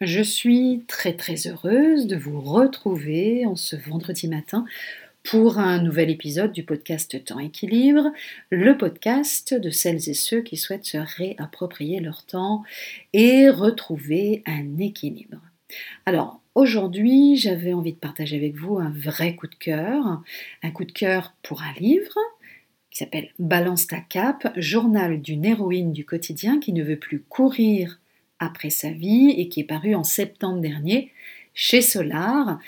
Je suis très très heureuse de vous retrouver en ce vendredi matin pour un nouvel épisode du podcast Temps Équilibre, le podcast de celles et ceux qui souhaitent se réapproprier leur temps et retrouver un équilibre. Alors, aujourd'hui, j'avais envie de partager avec vous un vrai coup de cœur, un coup de cœur pour un livre qui s'appelle Balance ta cape, journal d'une héroïne du quotidien qui ne veut plus courir après sa vie et qui est paru en septembre dernier chez Solar.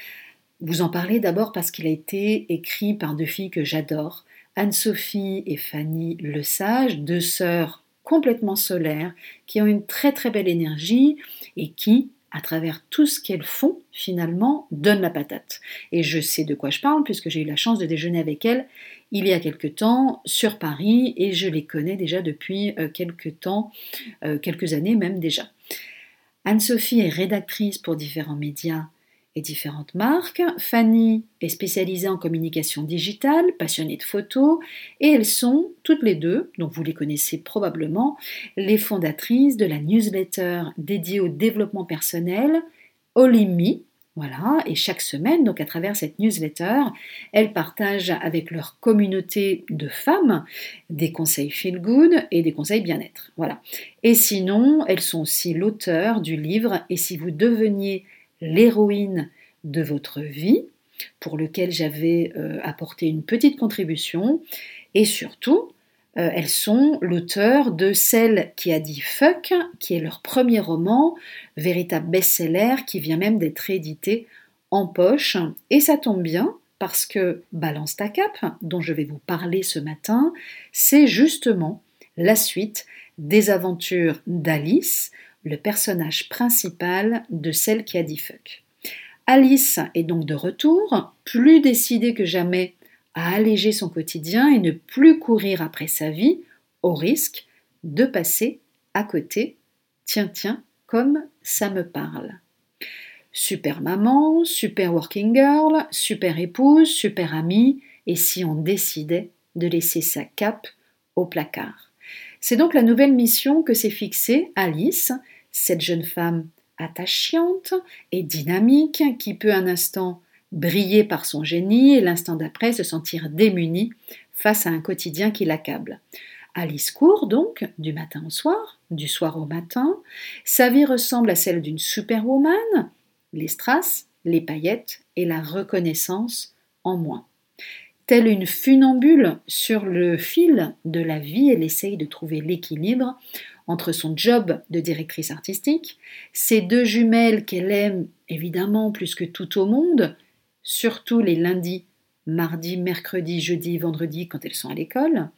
Vous en parlez d'abord parce qu'il a été écrit par deux filles que j'adore, Anne-Sophie et Fanny Le Sage, deux sœurs complètement solaires qui ont une très très belle énergie et qui, à travers tout ce qu'elles font, finalement, donnent la patate. Et je sais de quoi je parle puisque j'ai eu la chance de déjeuner avec elles il y a quelque temps sur Paris et je les connais déjà depuis euh, quelques temps, euh, quelques années même déjà. Anne-Sophie est rédactrice pour différents médias différentes marques. Fanny est spécialisée en communication digitale, passionnée de photos, et elles sont toutes les deux, donc vous les connaissez probablement, les fondatrices de la newsletter dédiée au développement personnel Olimi, voilà, et chaque semaine, donc à travers cette newsletter, elles partagent avec leur communauté de femmes des conseils feel good et des conseils bien-être. Voilà. Et sinon, elles sont aussi l'auteur du livre Et si vous deveniez l'héroïne de votre vie, pour lequel j'avais euh, apporté une petite contribution, et surtout, euh, elles sont l'auteur de Celle qui a dit fuck, qui est leur premier roman, véritable best-seller qui vient même d'être édité en poche. Et ça tombe bien parce que Balance ta cape, dont je vais vous parler ce matin, c'est justement la suite des aventures d'Alice, le personnage principal de Celle qui a dit fuck. Alice est donc de retour, plus décidée que jamais à alléger son quotidien et ne plus courir après sa vie au risque de passer à côté. Tiens, tiens, comme ça me parle. Super maman, super working girl, super épouse, super amie, et si on décidait de laisser sa cape au placard. C'est donc la nouvelle mission que s'est fixée Alice, cette jeune femme attachante et dynamique qui peut un instant briller par son génie et l'instant d'après se sentir démunie face à un quotidien qui l'accable. Alice court donc du matin au soir, du soir au matin. Sa vie ressemble à celle d'une superwoman, les strass, les paillettes et la reconnaissance en moins. Telle une funambule sur le fil de la vie, elle essaye de trouver l'équilibre entre son job de directrice artistique, ses deux jumelles qu'elle aime évidemment plus que tout au monde, surtout les lundis, mardis, mercredis, jeudi, vendredi quand elles sont à l'école,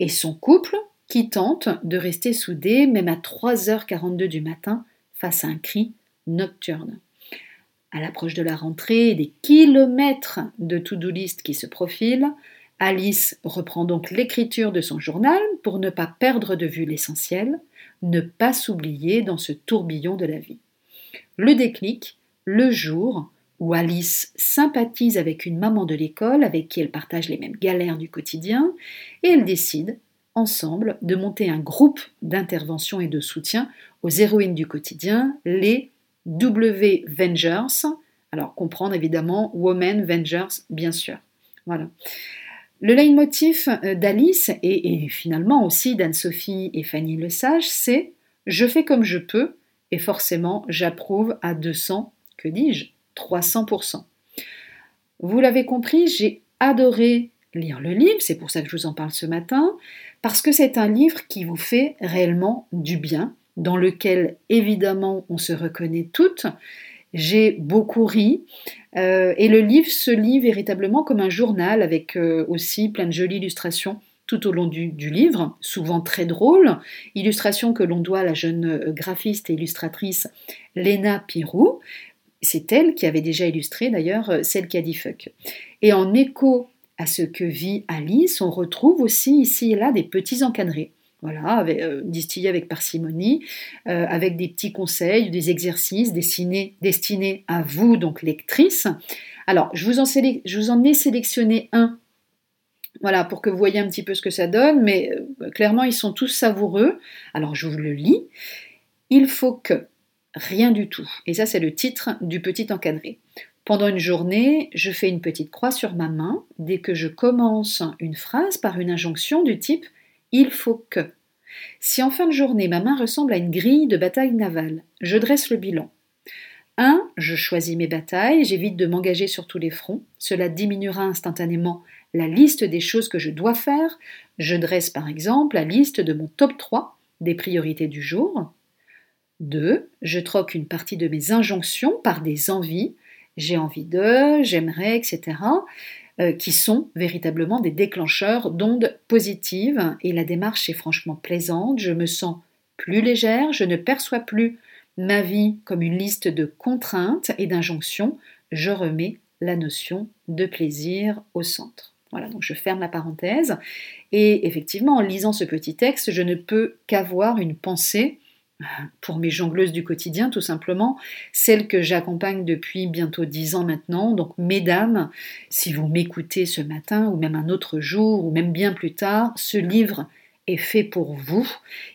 et son couple qui tente de rester soudé même à 3h42 du matin face à un cri nocturne. À l'approche de la rentrée des kilomètres de to-do list qui se profilent, Alice reprend donc l'écriture de son journal pour ne pas perdre de vue l'essentiel, ne pas s'oublier dans ce tourbillon de la vie. Le déclic, le jour où Alice sympathise avec une maman de l'école avec qui elle partage les mêmes galères du quotidien, et elle décide, ensemble, de monter un groupe d'intervention et de soutien aux héroïnes du quotidien, les W Vengers. Alors comprendre évidemment Women Vengers, bien sûr. Voilà. Le leitmotiv euh, d'Alice et, finalement aussi d'Anne-Sophie et Fanny Le Sage, c'est je fais comme je peux et forcément j'approuve à 200, que dis-je, 300%. Vous l'avez compris, j'ai adoré lire le livre, c'est pour ça que je vous en parle ce matin, parce que c'est un livre qui vous fait réellement du bien, dans lequel évidemment on se reconnaît toutes. J'ai beaucoup ri euh, et le livre se lit véritablement comme un journal avec euh, aussi plein de jolies illustrations tout au long du, livre, souvent très drôles, illustrations que l'on doit à la jeune euh, graphiste et illustratrice Léna Pirou, c'est elle qui avait déjà illustré d'ailleurs celle qui a dit fuck. Et en écho à ce que vit Alice, on retrouve aussi ici et là des petits encadrés. Voilà, euh, distillés avec parcimonie, euh, avec des petits conseils, des exercices destinés, à vous, donc lectrices. Alors, je vous, en ai sélectionné un voilà, pour que vous voyez un petit peu ce que ça donne, mais clairement, ils sont tous savoureux. Alors, je vous le lis. Il faut que rien du tout. Et ça, c'est le titre du petit encadré. Pendant une journée, je fais une petite croix sur ma main dès que je commence une phrase par une injonction du type il faut que. Si en fin de journée ma main ressemble à une grille de bataille navale, je dresse le bilan. 1. Je choisis mes batailles, j'évite de m'engager sur tous les fronts. Cela diminuera instantanément la liste des choses que je dois faire. Je dresse par exemple la liste de mon top 3 des priorités du jour. 2. Je troque une partie de mes injonctions par des envies. J'ai envie de, j'aimerais, etc. Euh, qui sont véritablement des déclencheurs d'ondes positives. Et la démarche est franchement plaisante. Je me sens plus légère, je ne perçois plus ma vie comme une liste de contraintes et d'injonctions. Je remets la notion de plaisir au centre. Voilà, donc je ferme la parenthèse. Et effectivement, en lisant ce petit texte, je ne peux qu'avoir une pensée pour mes jongleuses du quotidien, tout simplement, celles que j'accompagne depuis bientôt dix ans maintenant. Donc, mesdames, si vous m'écoutez ce matin, ou même un autre jour, ou même bien plus tard, ce livre est fait pour vous.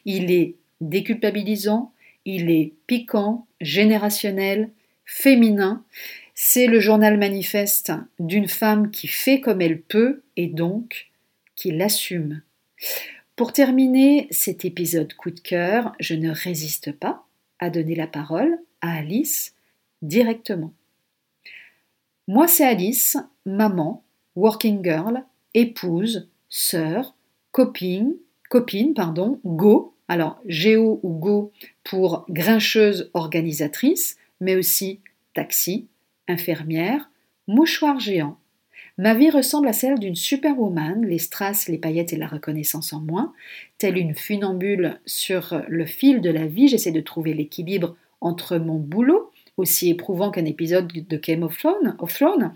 Il est déculpabilisant, il est piquant, générationnel, féminin. C'est le journal manifeste d'une femme qui fait comme elle peut et donc qui l'assume. Pour terminer cet épisode coup de cœur, je ne résiste pas à donner la parole à Alice directement. Moi, c'est Alice, maman, working girl, épouse, sœur, copine, copine, pardon, go, alors géo ou go pour grincheuse organisatrice, mais aussi taxi, infirmière, mouchoir géant, Ma vie ressemble à celle d'une superwoman, les strass, les paillettes et la reconnaissance en moins. Telle une funambule sur le fil de la vie, j'essaie de trouver l'équilibre entre mon boulot, aussi éprouvant qu'un épisode de Game of Thrones,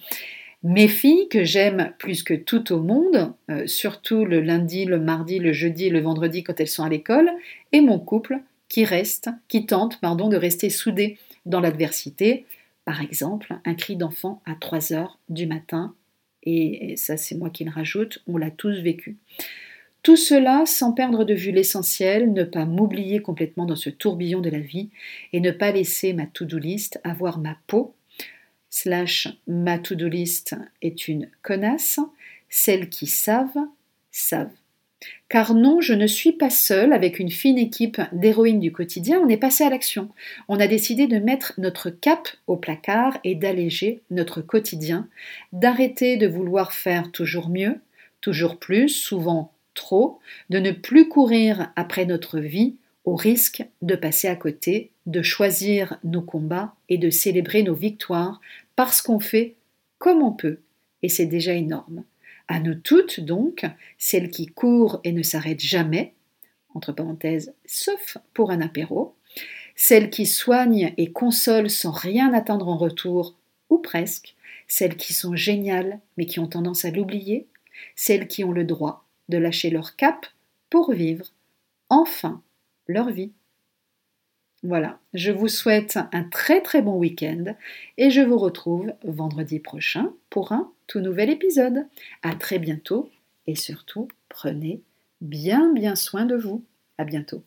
mes filles que j'aime plus que tout au monde, euh, surtout le lundi, le mardi, le jeudi le vendredi quand elles sont à l'école, et mon couple qui reste, qui tente, pardon, de rester soudé dans l'adversité. Par exemple, un cri d'enfant à 3 heures du matin et ça c'est moi qui le rajoute, on l'a tous vécu. Tout cela sans perdre de vue l'essentiel, ne pas m'oublier complètement dans ce tourbillon de la vie et ne pas laisser ma to-do list avoir ma peau. Slash ma to-do list est une connasse, celles qui savent, savent. Car non, je ne suis pas seule avec une fine équipe d'héroïnes du quotidien, on est passé à l'action. On a décidé de mettre notre cap au placard et d'alléger notre quotidien, d'arrêter de vouloir faire toujours mieux, toujours plus, souvent trop, de ne plus courir après notre vie au risque de passer à côté, de choisir nos combats et de célébrer nos victoires parce qu'on fait comme on peut, et c'est déjà énorme. À nous toutes, donc, celles qui courent et ne s'arrêtent jamais, entre parenthèses, sauf pour un apéro, celles qui soignent et consolent sans rien attendre en retour, ou presque, celles qui sont géniales mais qui ont tendance à l'oublier, celles qui ont le droit de lâcher leur cap pour vivre enfin leur vie. Voilà, je vous souhaite un très très bon week-end et je vous retrouve vendredi prochain pour un tout nouvel épisode. À très bientôt et surtout prenez bien bien soin de vous. À bientôt.